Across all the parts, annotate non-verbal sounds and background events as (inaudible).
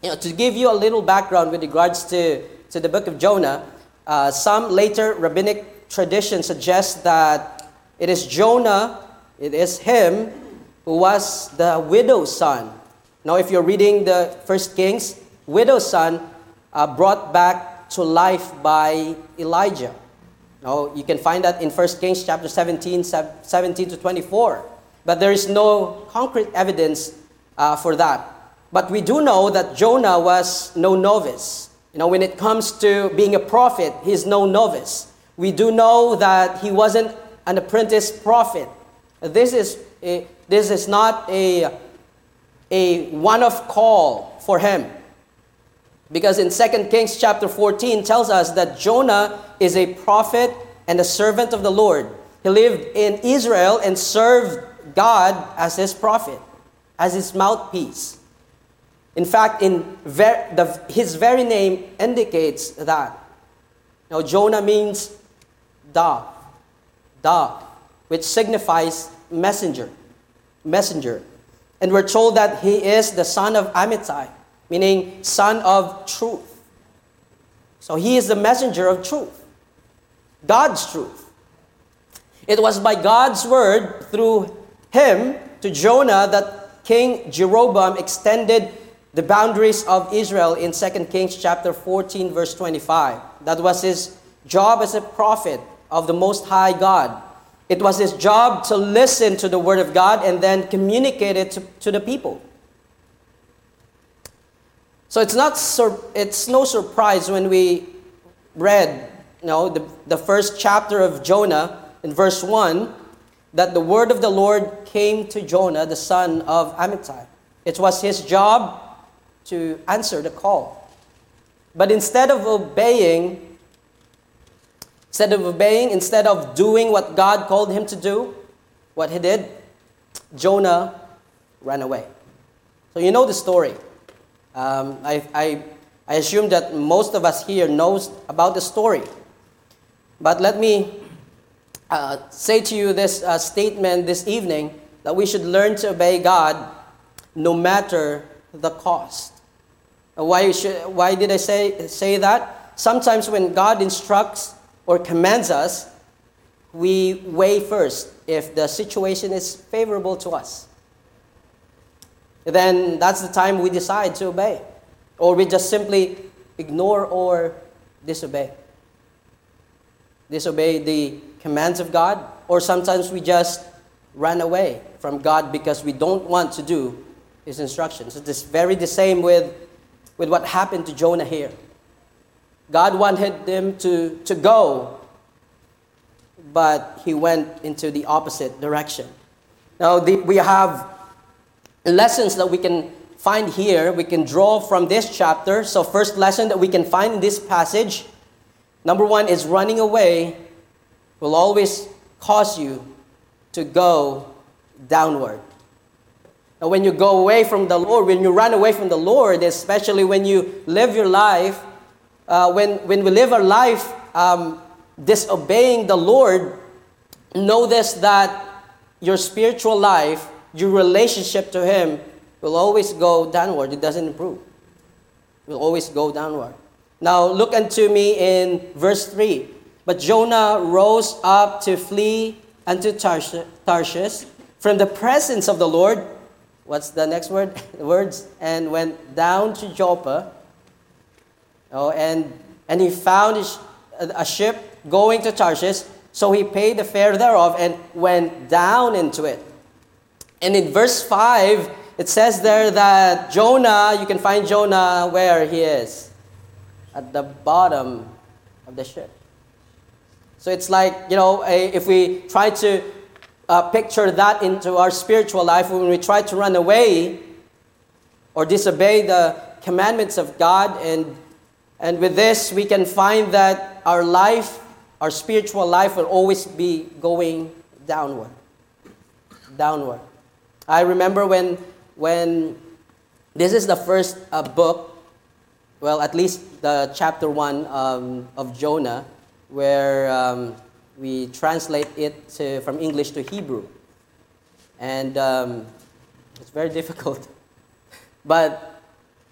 You know, to give you a little background with regards to, to the book of Jonah, uh, some later rabbinic tradition suggests that it is Jonah, it is him, who was the widow's son. Now, if you're reading the First Kings, widow's son uh, brought back to life by Elijah. Now, you can find that in First Kings chapter 17, 17 to 24. But there is no concrete evidence uh, for that. But we do know that Jonah was no novice. You know, when it comes to being a prophet, he's no novice. We do know that he wasn't an apprentice prophet. This is, a, this is not a, a one-off call for him. Because in 2 Kings chapter 14 tells us that Jonah is a prophet and a servant of the Lord. He lived in Israel and served God as his prophet, as his mouthpiece. In fact, in ver- the, his very name indicates that. Now, Jonah means da, da, which signifies messenger, messenger. And we're told that he is the son of Amittai, meaning son of truth. So he is the messenger of truth, God's truth. It was by God's word through him to Jonah that King Jeroboam extended the boundaries of Israel in 2 Kings chapter 14 verse 25. That was his job as a prophet of the most high God. It was his job to listen to the word of God and then communicate it to, to the people. So it's not sur- it's no surprise when we read you know, the, the first chapter of Jonah in verse 1 that the word of the Lord came to Jonah, the son of Amittai. It was his job to answer the call. But instead of obeying, instead of obeying, instead of doing what God called him to do, what he did, Jonah ran away. So you know the story. Um, I, I, I assume that most of us here knows about the story. But let me uh, say to you this uh, statement this evening that we should learn to obey God no matter the cost. Why, should, why did I say, say that? Sometimes when God instructs or commands us, we weigh first if the situation is favorable to us. Then that's the time we decide to obey. Or we just simply ignore or disobey. Disobey the commands of God, or sometimes we just run away from God because we don't want to do His instructions. It's very the same with, with what happened to Jonah here. God wanted them to, to go, but he went into the opposite direction. Now, the, we have lessons that we can find here, we can draw from this chapter. So, first lesson that we can find in this passage number one is running away will always cause you to go downward. Now, when you go away from the Lord, when you run away from the Lord, especially when you live your life, uh, when, when we live our life um, disobeying the Lord, notice that your spiritual life, your relationship to Him will always go downward. It doesn't improve. It will always go downward. Now, look unto me in verse 3. But Jonah rose up to flee unto Tarshish from the presence of the Lord. What's the next word? (laughs) Words. And went down to Joppa. Oh, and, and he found a ship going to Tarshish. So he paid the fare thereof and went down into it. And in verse 5, it says there that Jonah, you can find Jonah where he is at the bottom of the ship. So it's like, you know, if we try to uh, picture that into our spiritual life, when we try to run away or disobey the commandments of God, and, and with this, we can find that our life, our spiritual life, will always be going downward. Downward. I remember when, when this is the first uh, book, well, at least the chapter one um, of Jonah where um, we translate it to, from English to Hebrew. And um, it's very (laughs) difficult. But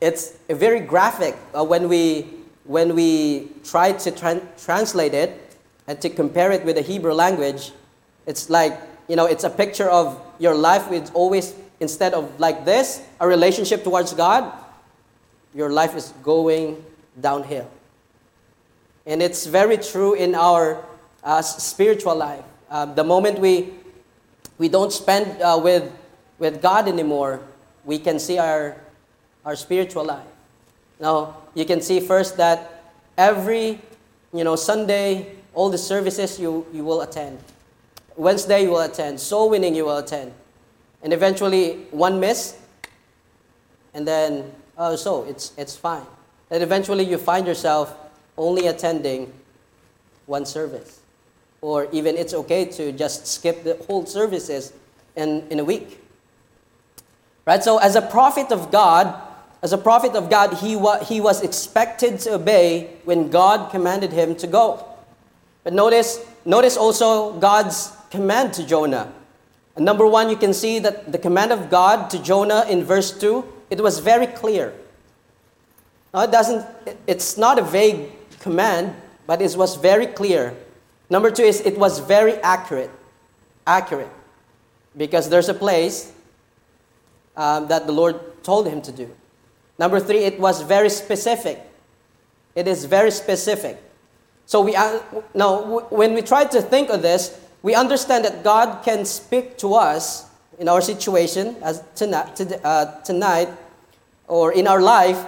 it's very graphic uh, when we when we try to tran- translate it and to compare it with the Hebrew language. It's like you know, it's a picture of your life with always instead of like this, a relationship towards God, your life is going downhill. And it's very true in our uh, spiritual life. Uh, the moment we, we don't spend uh, with, with God anymore, we can see our, our spiritual life. Now, you can see first that every you know, Sunday, all the services you, you will attend. Wednesday you will attend. Soul winning you will attend. And eventually one miss, and then, oh, so it's, it's fine. And eventually you find yourself only attending one service. Or even it's okay to just skip the whole services in, in a week. Right? So, as a prophet of God, as a prophet of God, he, wa- he was expected to obey when God commanded him to go. But notice, notice also God's command to Jonah. And number one, you can see that the command of God to Jonah in verse 2, it was very clear. Now, it doesn't, it's not a vague command, but it was very clear. Number two is it was very accurate. Accurate. Because there's a place um, that the Lord told him to do. Number three, it was very specific. It is very specific. So we uh, now when we try to think of this, we understand that God can speak to us in our situation as tonight, uh, tonight or in our life.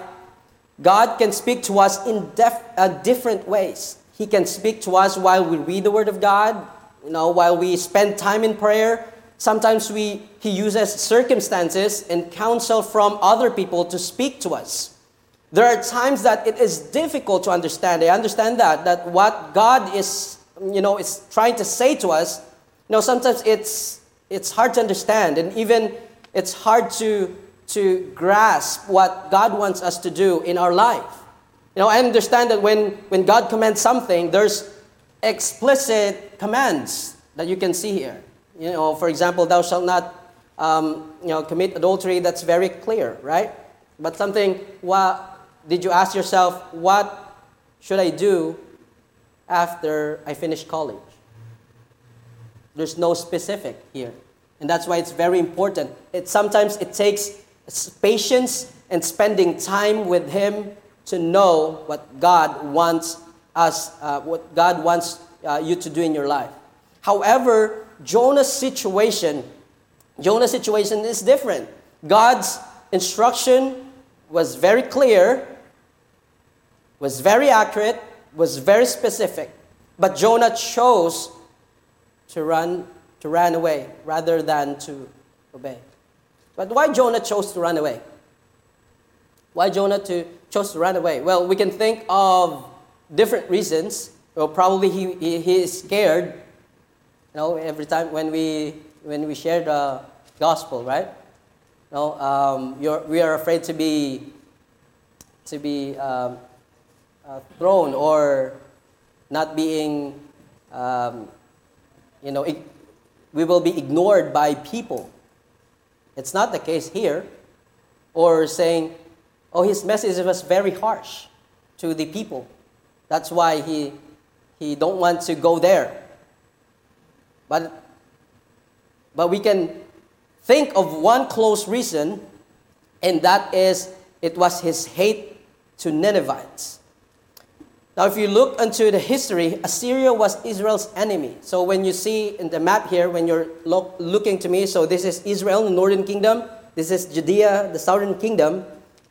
God can speak to us in def- uh, different ways. He can speak to us while we read the Word of God, you know, while we spend time in prayer. Sometimes we, He uses circumstances and counsel from other people to speak to us. There are times that it is difficult to understand. I understand that, that what God is you know, is trying to say to us, you know, sometimes it's, it's hard to understand and even it's hard to, to grasp what God wants us to do in our life. You know, I understand that when, when God commands something, there's explicit commands that you can see here. You know, for example, thou shalt not um, you know, commit adultery, that's very clear, right? But something, what, did you ask yourself, what should I do after I finish college. There's no specific here. And that's why it's very important. It, sometimes it takes patience and spending time with Him to know what God wants us, uh, what God wants uh, you to do in your life. However, Jonah's situation, Jonah's situation is different. God's instruction was very clear, was very accurate, was very specific, but Jonah chose to run, to run away rather than to obey. But why Jonah chose to run away? Why Jonah to, chose to run away? Well, we can think of different reasons. Well, probably he, he, he is scared. You know, every time when we when we share the gospel, right? You know, um, we are afraid to be to be um, uh, thrown or not being, um, you know, we will be ignored by people. It's not the case here. Or saying, oh, his message was very harsh to the people. That's why he, he don't want to go there. But, but we can think of one close reason, and that is it was his hate to Ninevites. Now, if you look into the history, Assyria was Israel's enemy. So when you see in the map here, when you're look, looking to me, so this is Israel, the northern kingdom. This is Judea, the southern kingdom.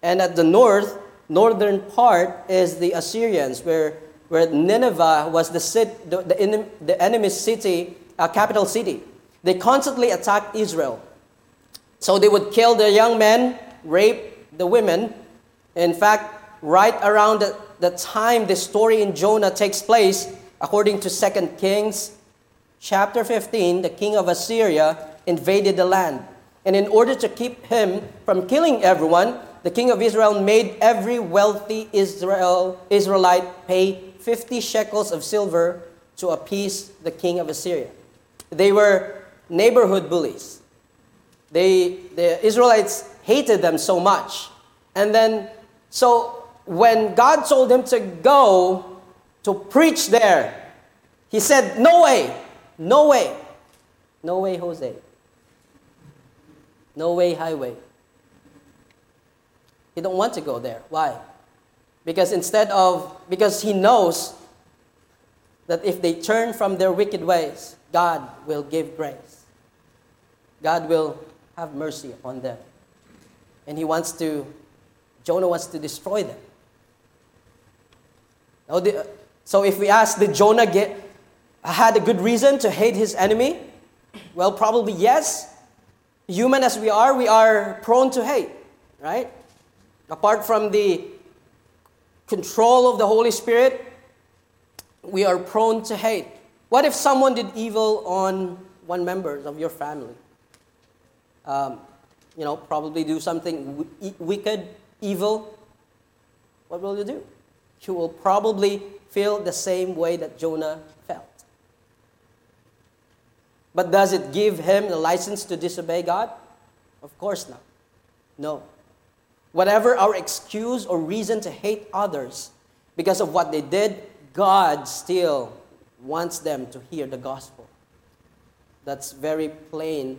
And at the north, northern part is the Assyrians, where, where Nineveh was the, sit, the, the, the enemy's city, uh, capital city. They constantly attacked Israel. So they would kill the young men, rape the women. In fact, right around the the time the story in Jonah takes place, according to 2 Kings chapter 15, the king of Assyria invaded the land. And in order to keep him from killing everyone, the king of Israel made every wealthy Israel, Israelite pay 50 shekels of silver to appease the king of Assyria. They were neighborhood bullies. They, the Israelites hated them so much. And then So when God told him to go to preach there, he said, No way, no way, no way, Jose. No way, highway. He don't want to go there. Why? Because instead of, because he knows that if they turn from their wicked ways, God will give grace. God will have mercy upon them. And he wants to, Jonah wants to destroy them. So if we ask, did Jonah get, had a good reason to hate his enemy? Well, probably yes. Human as we are, we are prone to hate, right? Apart from the control of the Holy Spirit, we are prone to hate. What if someone did evil on one member of your family? Um, you know, probably do something w- wicked, evil. What will you do? You will probably feel the same way that Jonah felt. But does it give him the license to disobey God? Of course not. No. Whatever our excuse or reason to hate others because of what they did, God still wants them to hear the gospel. That's very plain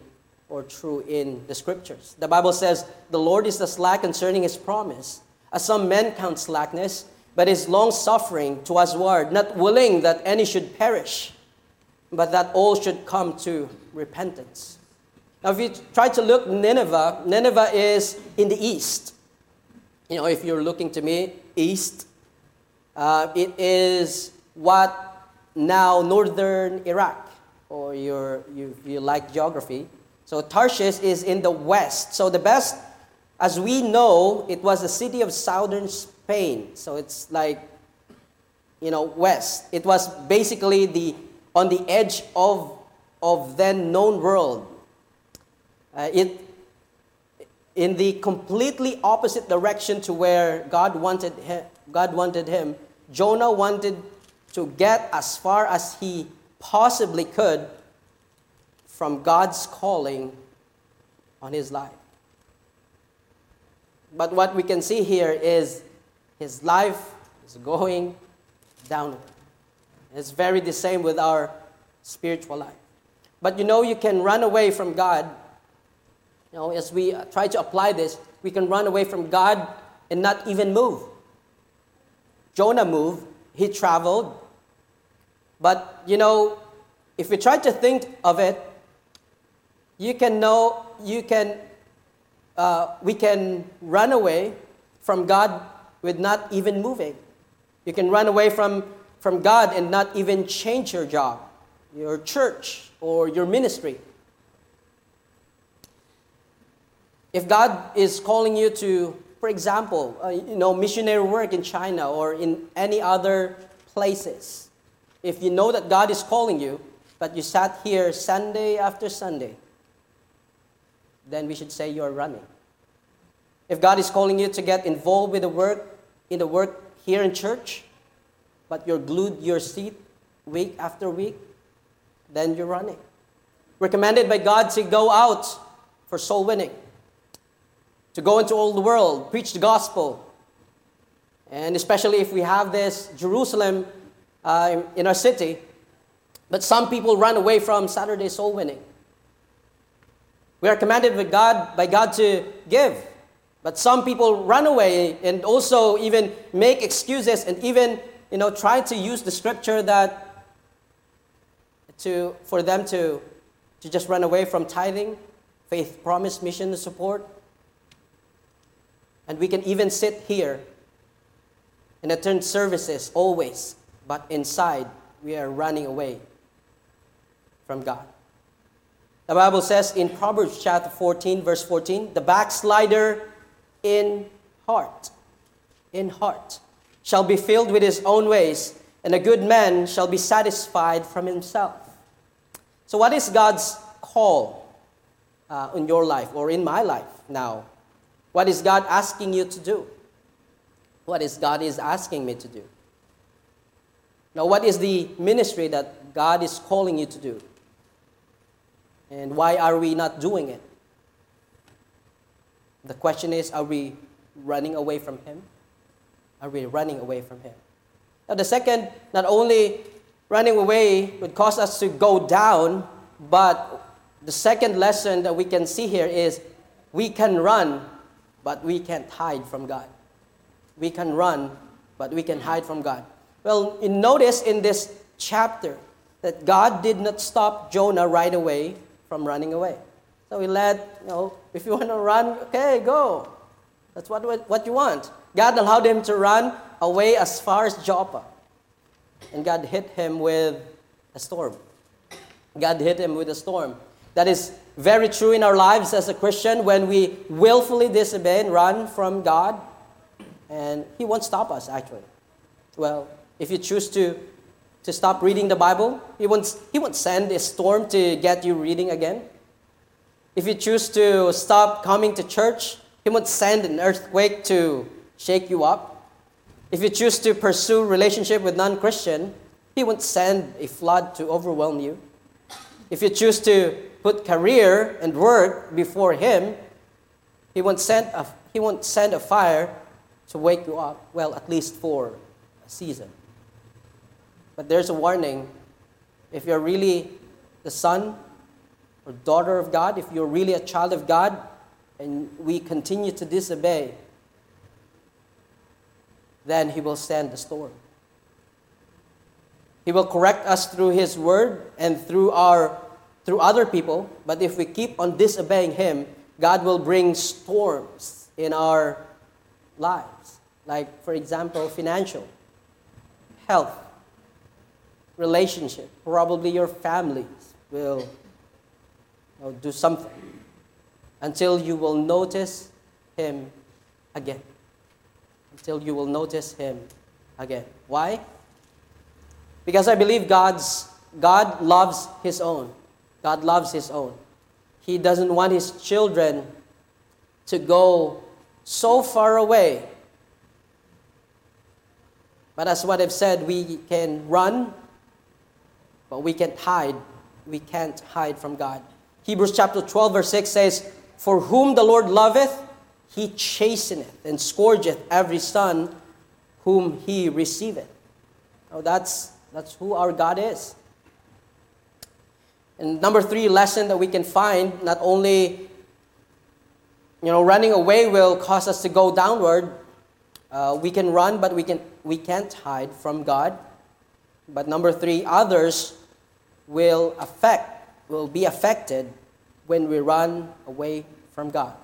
or true in the scriptures. The Bible says, The Lord is the slack concerning his promise, as some men count slackness, but is long suffering towards not willing that any should perish, but that all should come to repentance. Now, if you try to look Nineveh, Nineveh is in the east. You know, if you're looking to me, east, uh, it is what now northern Iraq, or you you, you like geography. So Tarshish is in the west. So the best, as we know, it was a city of southern Spain. So it's like, you know, west. It was basically the on the edge of of then known world. Uh, it in the completely opposite direction to where God wanted him, God wanted him. Jonah wanted to get as far as he possibly could from God's calling on his life. But what we can see here is his life is going downward. It's very the same with our spiritual life. But you know, you can run away from God you know, as we try to apply this, we can run away from God and not even move. Jonah moved, he traveled. But, you know, if we try to think of it, you can know, you can, uh, we can run away from God with not even moving. You can run away from, from God and not even change your job, your church, or your ministry. If God is calling you to, for example, uh, you know, missionary work in China or in any other places, if you know that God is calling you, but you sat here Sunday after Sunday, then we should say you're running. If God is calling you to get involved with the work, in the work here in church, but you're glued your seat week after week, then you're running. Recommended by God to go out for soul winning to go into all the world, preach the gospel. And especially if we have this Jerusalem uh, in our city, but some people run away from Saturday soul winning. We are commanded by God, by God to give, but some people run away and also even make excuses and even you know try to use the scripture that to for them to to just run away from tithing, faith, promise, mission, support. And we can even sit here and attend services always, but inside we are running away from God. The Bible says in Proverbs chapter 14, verse 14, the backslider in heart, in heart, shall be filled with his own ways, and a good man shall be satisfied from himself. So, what is God's call uh, in your life or in my life now? What is God asking you to do? What is God is asking me to do? Now, what is the ministry that God is calling you to do? And why are we not doing it? The question is are we running away from Him? are we running away from Him? Now, the second, not only running away would cause us to go down, but the second lesson that we can see here is we can run, but we can't hide from God. We can run, but we can hide from God. Well, you notice in this chapter that God did not stop Jonah right away from running away. So he let, you know, (laughs) if you want to run, okay, go. That's what, what you want. God allowed him to run away as far as Joppa. And God hit him with a storm. God hit him with a storm. That is very true in our lives as a Christian when we willfully disobey and run from God. And He won't stop us, actually. Well, if you choose to, to stop reading the Bible, he won't, he won't send a storm to get you reading again. If you choose to stop coming to church, He won't send an earthquake to shake you up. If you choose to pursue relationship with non-Christian, He won't send a flood to overwhelm you. If you choose to put career and work before Him, He won't send a, he won't send a fire to wake you up, well, at least for a season. But there's a warning. If you're really the son or daughter of God, if you're really a child of God, and we continue to disobey, then He will send the storm. He will correct us through His word and through our through other people, but if we keep on disobeying Him, God will bring storms in our lives. Like, for example, financial, health, relationship, probably your families will you know, do something until you will notice Him again. Until you will notice Him again. Why? Because I believe God's God loves His own. God loves His own. He doesn't want His children to go so far away. But as what I've said, we can run, but we can't hide. We can't hide from God. Hebrews chapter 12, verse 6 says, For whom the Lord loveth, he chasteneth and scourgeth every son whom he receiveth. Oh, that's, that's who our God is. And number three lesson that we can find, not only you know, running away will cause us to go downward. Uh, we can run, but we, can, we can't hide from God. But number three, others will affect, will be affected when we run away from God.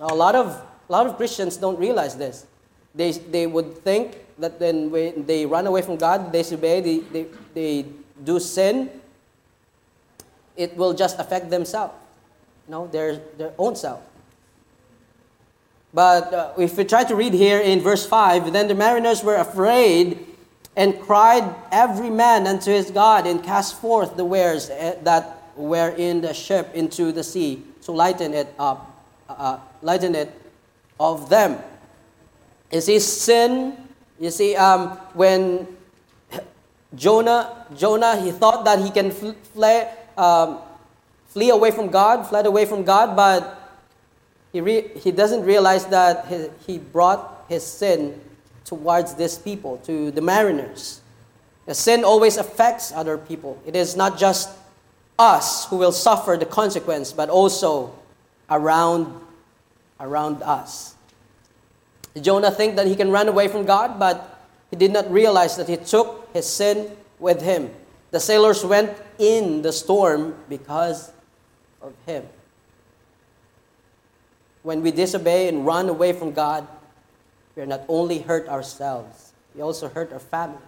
Now, a lot of, a lot of Christians don't realize this. They, they would think that then when they run away from God, they disobey, they, they, they do sin, it will just affect themselves, you know, their, their own self. But uh, if we try to read here in verse 5, then the mariners were afraid and cried every man unto his God and cast forth the wares eh, that were in the ship into the sea to lighten it up, uh, uh, lighten it of them. You see, sin, you see, um, when Jonah, Jonah, he thought that he can flee, um, flee away from God, fled away from God, but he, re- he doesn't realize that he, he brought his sin towards these people, to the mariners. The sin always affects other people. It is not just us who will suffer the consequence, but also around, around us. Jonah think that he can run away from God, but he did not realize that he took his sin with him. The sailors went in the storm because of him. When we disobey and run away from God, we are not only hurt ourselves, we also hurt our family,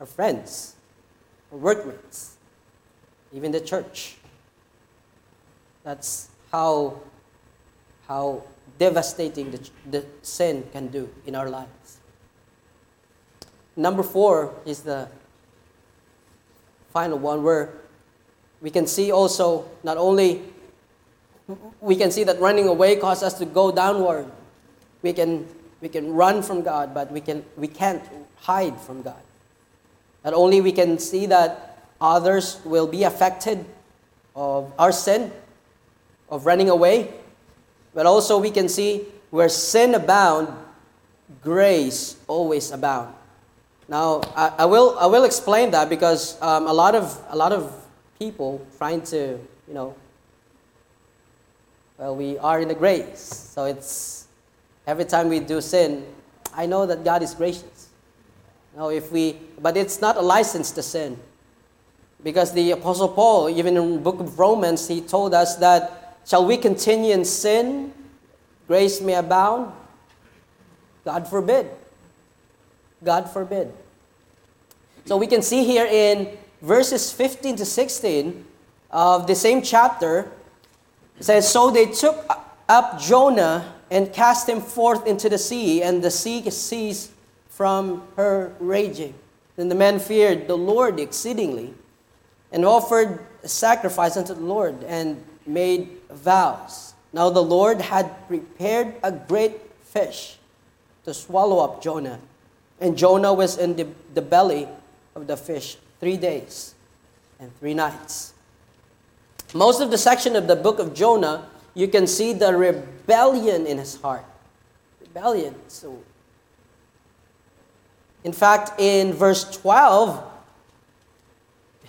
our friends, our workmates, even the church. That's how, how devastating the, the sin can do in our lives. Number four is the final one where we can see also not only we can see that running away causes us to go downward. We can we can run from God, but we can we can't hide from God. Not only we can see that others will be affected of our sin, of running away, but also we can see where sin abound, grace always abound. Now, I, I will, I will explain that because um, a, lot of, a lot of people trying to, you know, well, we are in the grace. So it's every time we do sin, I know that God is gracious. No, if we, but it's not a license to sin. Because the Apostle Paul, even in book of Romans, he told us that, shall we continue in sin? Grace may abound? God forbid. God forbid. So we can see here in verses 15 to 16 of the same chapter, it says, So they took up Jonah and cast him forth into the sea, and the sea ceased from her raging. Then the men feared the Lord exceedingly, and offered sacrifice unto the Lord, and made vows. Now the Lord had prepared a great fish to swallow up Jonah. And Jonah was in the, the belly of the fish three days and three nights. Most of the section of the book of Jonah, you can see the rebellion in his heart. Rebellion. So, in fact, in verse 12,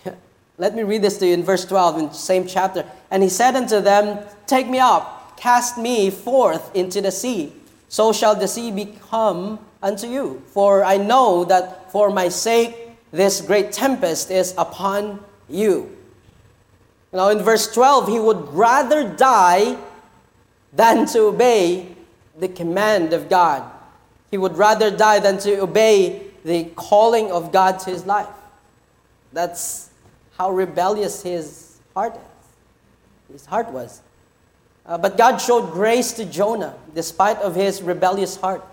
(laughs) let me read this to you in verse 12 in the same chapter. And he said unto them, Take me up, cast me forth into the sea so shall the sea become unto you. For I know that for my sake this great tempest is upon you. Now, in verse 12, he would rather die than to obey the command of God. He would rather die than to obey the calling of God to his life. That's how rebellious his heart is. His heart was. Uh, but God showed grace to Jonah despite of his rebellious heart.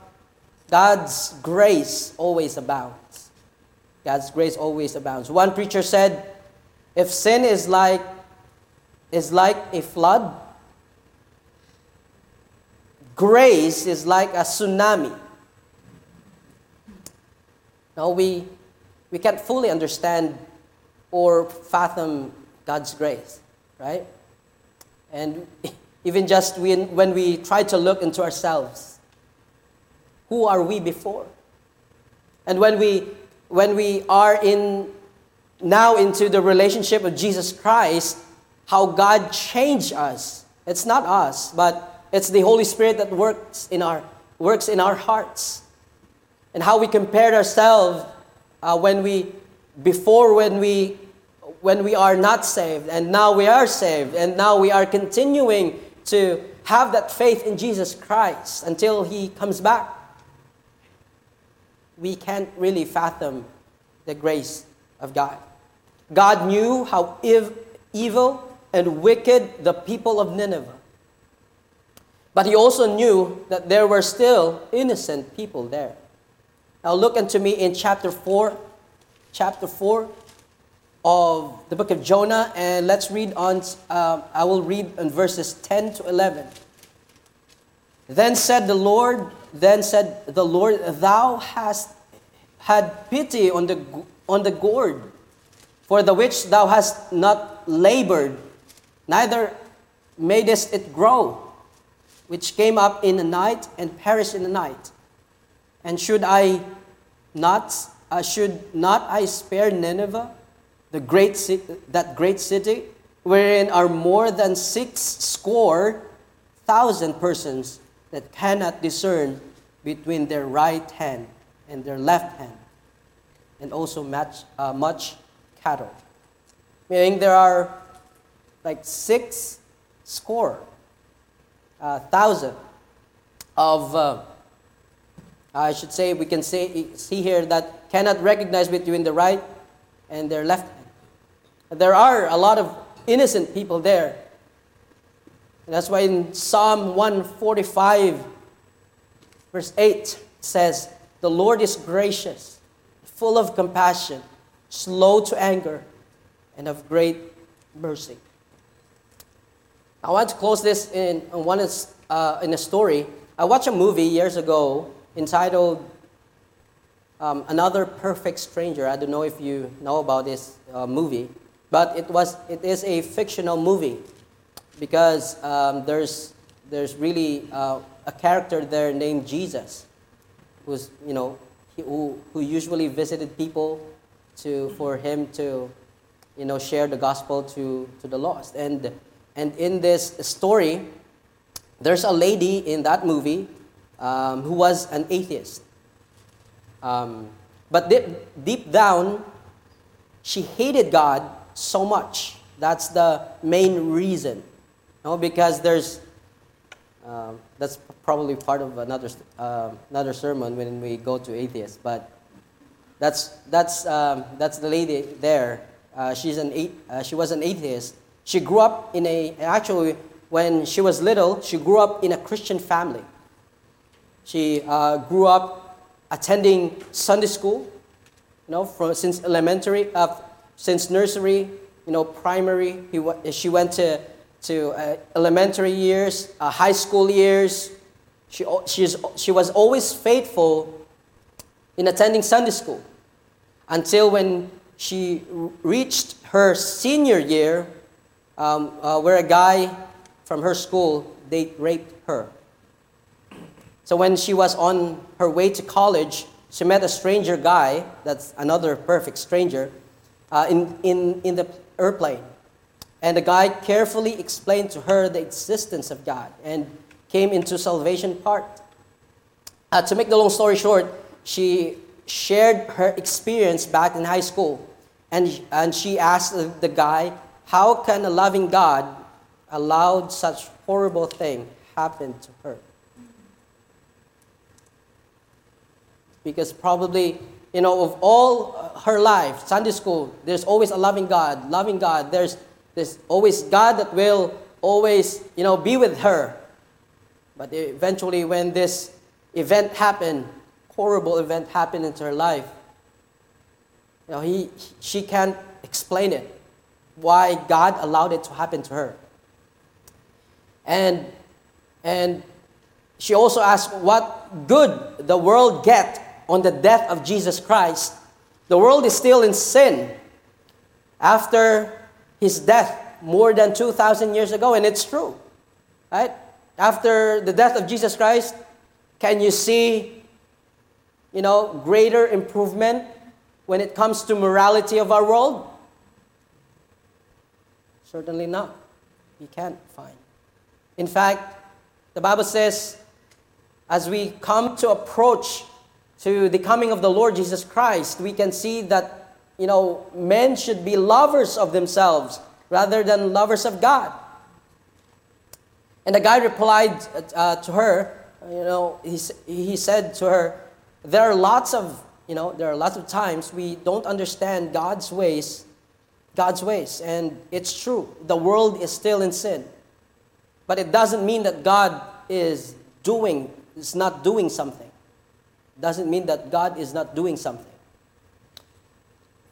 God's grace always abounds. God's grace always abounds. One preacher said, if sin is like is like a flood, grace is like a tsunami. Now we we can't fully understand or fathom God's grace, right? And (laughs) even just when, when we try to look into ourselves. Who are we before? And when we, when we are in, now into the relationship of Jesus Christ, how God changed us. It's not us, but it's the Holy Spirit that works in our, works in our hearts. And how we compared ourselves uh, when we, before when we, when we are not saved, and now we are saved, and now we are continuing to have that faith in Jesus Christ until He comes back, we can't really fathom the grace of God. God knew how ev- evil and wicked the people of Nineveh. But he also knew that there were still innocent people there. Now look unto me in chapter 4, chapter 4, of the book of Jonah, and let's read on. Uh, I will read in verses 10 to 11. Then said the Lord, then said the Lord, Thou hast had pity on the, on the gourd, for the which thou hast not labored, neither madest it grow, which came up in the night and perished in the night. And should I not, uh, should not I spare Nineveh? the great that great city, wherein are more than six score thousand persons that cannot discern between their right hand and their left hand, and also much, uh, much cattle. Meaning there are like six score uh, thousand of, uh, I should say, we can say, see here that cannot recognize between the right and their left hand. There are a lot of innocent people there. That's why in Psalm 145, verse 8 says, The Lord is gracious, full of compassion, slow to anger, and of great mercy. I want to close this in, one uh, in a story. I watched a movie years ago entitled um, Another Perfect Stranger. I don't know if you know about this uh, movie. But it, was, it is a fictional movie because um, there's, there's really uh, a character there named Jesus. who's, you know, he, who, who usually visited people to, for him to, you know, share the gospel to, to the lost. And, and in this story, there's a lady in that movie um, who was an atheist. Um, but deep, deep down, she hated God so much. That's the main reason. No, because there's uh, that's probably part of another uh, another sermon when we go to atheists. But that's that's um, that's the lady there. Uh, she's an uh, she was an atheist. She grew up in a actually when she was little. She grew up in a Christian family. She uh, grew up attending Sunday school. You know, from since elementary, uh, since nursery, you know, primary. He, she went to to uh, elementary years, uh, high school years. She, she's, she was always faithful in attending Sunday school until when she reached her senior year, um, uh, where a guy from her school they raped her. So when she was on her way to college, she met a stranger guy. That's another perfect stranger uh, in, in, in the airplane. And the guy carefully explained to her the existence of God and came into salvation part. Uh, to make the long story short, she shared her experience back in high school. And, and she asked the guy, How can a loving God allow such horrible thing happen to her? Because probably, you know, of all her life, Sunday school, there's always a loving God, loving God. There's there's always God that will always, you know, be with her. But eventually, when this event happened, horrible event happened into her life, you know, he, she can't explain it, why God allowed it to happen to her. And, and she also asked what good the world get on the death of Jesus Christ. The world is still in sin. After his death more than 2,000 years ago, and it's true. Right? After the death of Jesus Christ, can you see, you know, greater improvement when it comes to morality of our world? Certainly not. You can't find. In fact, the Bible says, as we come to approach to the coming of the Lord Jesus Christ, we can see that you know, men should be lovers of themselves rather than lovers of God. And the guy replied uh, to her, you know, he, he said to her, there are lots of, you know, there are lots of times we don't understand God's ways, God's ways. And it's true, the world is still in sin. But it doesn't mean that God is doing, is not doing something. Doesn't mean that God is not doing something.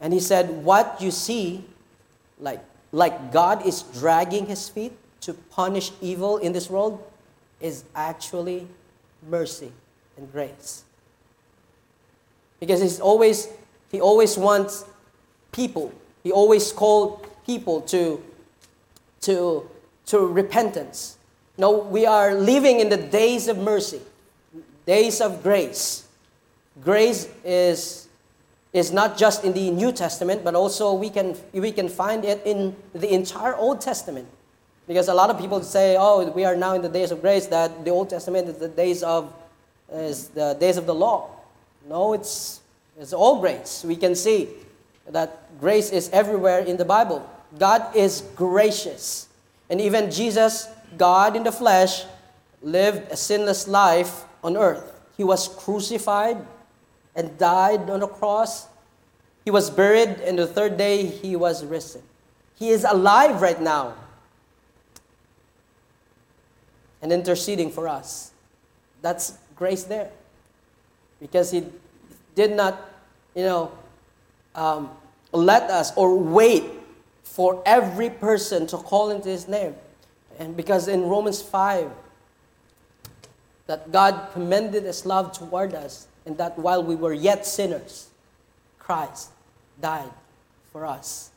And he said, What you see, like, like God is dragging his feet to punish evil in this world, is actually mercy and grace. Because he's always, he always wants people, he always called people to, to, to repentance. No, we are living in the days of mercy, days of grace. Grace is is not just in the New Testament, but also we can, we can find it in the entire Old Testament. Because a lot of people say, oh, we are now in the days of grace, that the Old Testament is the days of, is the days of the law. No, it's, it's all grace. We can see that grace is everywhere in the Bible. God is gracious. And even Jesus, God in the flesh, lived a sinless life on earth. He was crucified and died on the cross. He was buried, and the third day he was risen. He is alive right now and interceding for us. That's grace there. Because he did not, you know, um, let us or wait for every person to call into his name. And because in Romans 5, that God commended his love toward us and that while we were yet sinners, Christ died for us.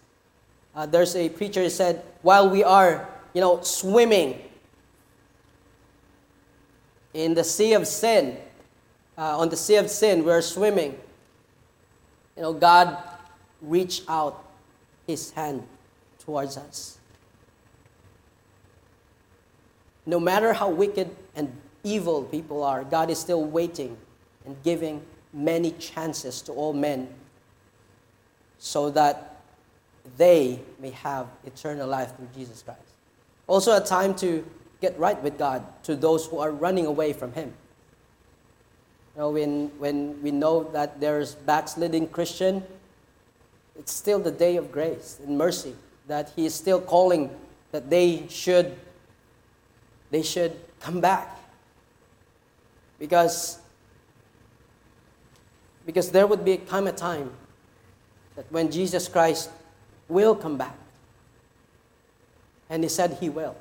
Uh, there's a preacher who said, while we are, you know, swimming in the sea of sin, uh, on the sea of sin, we're swimming. You know, God reached out His hand towards us. No matter how wicked and evil people are, God is still waiting and giving many chances to all men so that they may have eternal life through Jesus Christ. Also, a time to get right with God to those who are running away from Him. You know, when, when we know that there's backsliding Christian, it's still the day of grace and mercy that He is still calling that they should, they should come back. Because, because there would be come a time that when Jesus Christ will come back, and He said He will,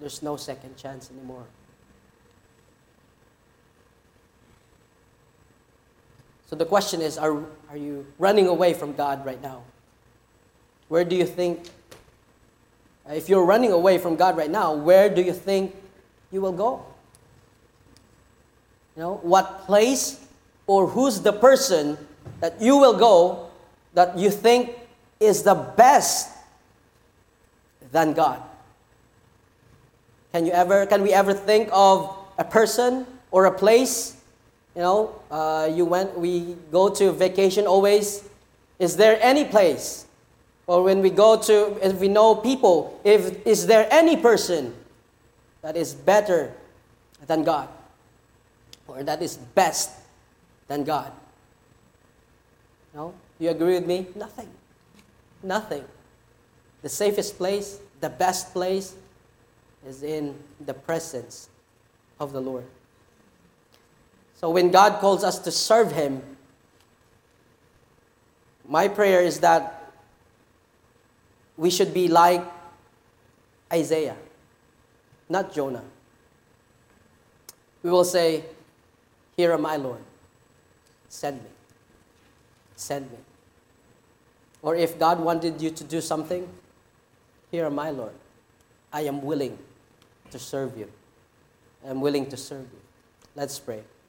there's no second chance anymore. So the question is are, are you running away from God right now? Where do you think, if you're running away from God right now, where do you think you will go? You know, what place or who's the person that you will go that you think is the best than God? Can you ever can we ever think of a person or a place? You know, uh, you went we go to vacation always. Is there any place? Or when we go to if we know people, if is there any person that is better than God? Or that is best than God? No? You agree with me? Nothing. Nothing. The safest place, the best place, is in the presence of the Lord. So when God calls us to serve Him, my prayer is that we should be like Isaiah, not Jonah. We will say, Here am I, Lord. Send me. Send me. Or if God wanted you to do something, Here am I, Lord. I am willing to serve you. I'm willing to serve you. Let's pray.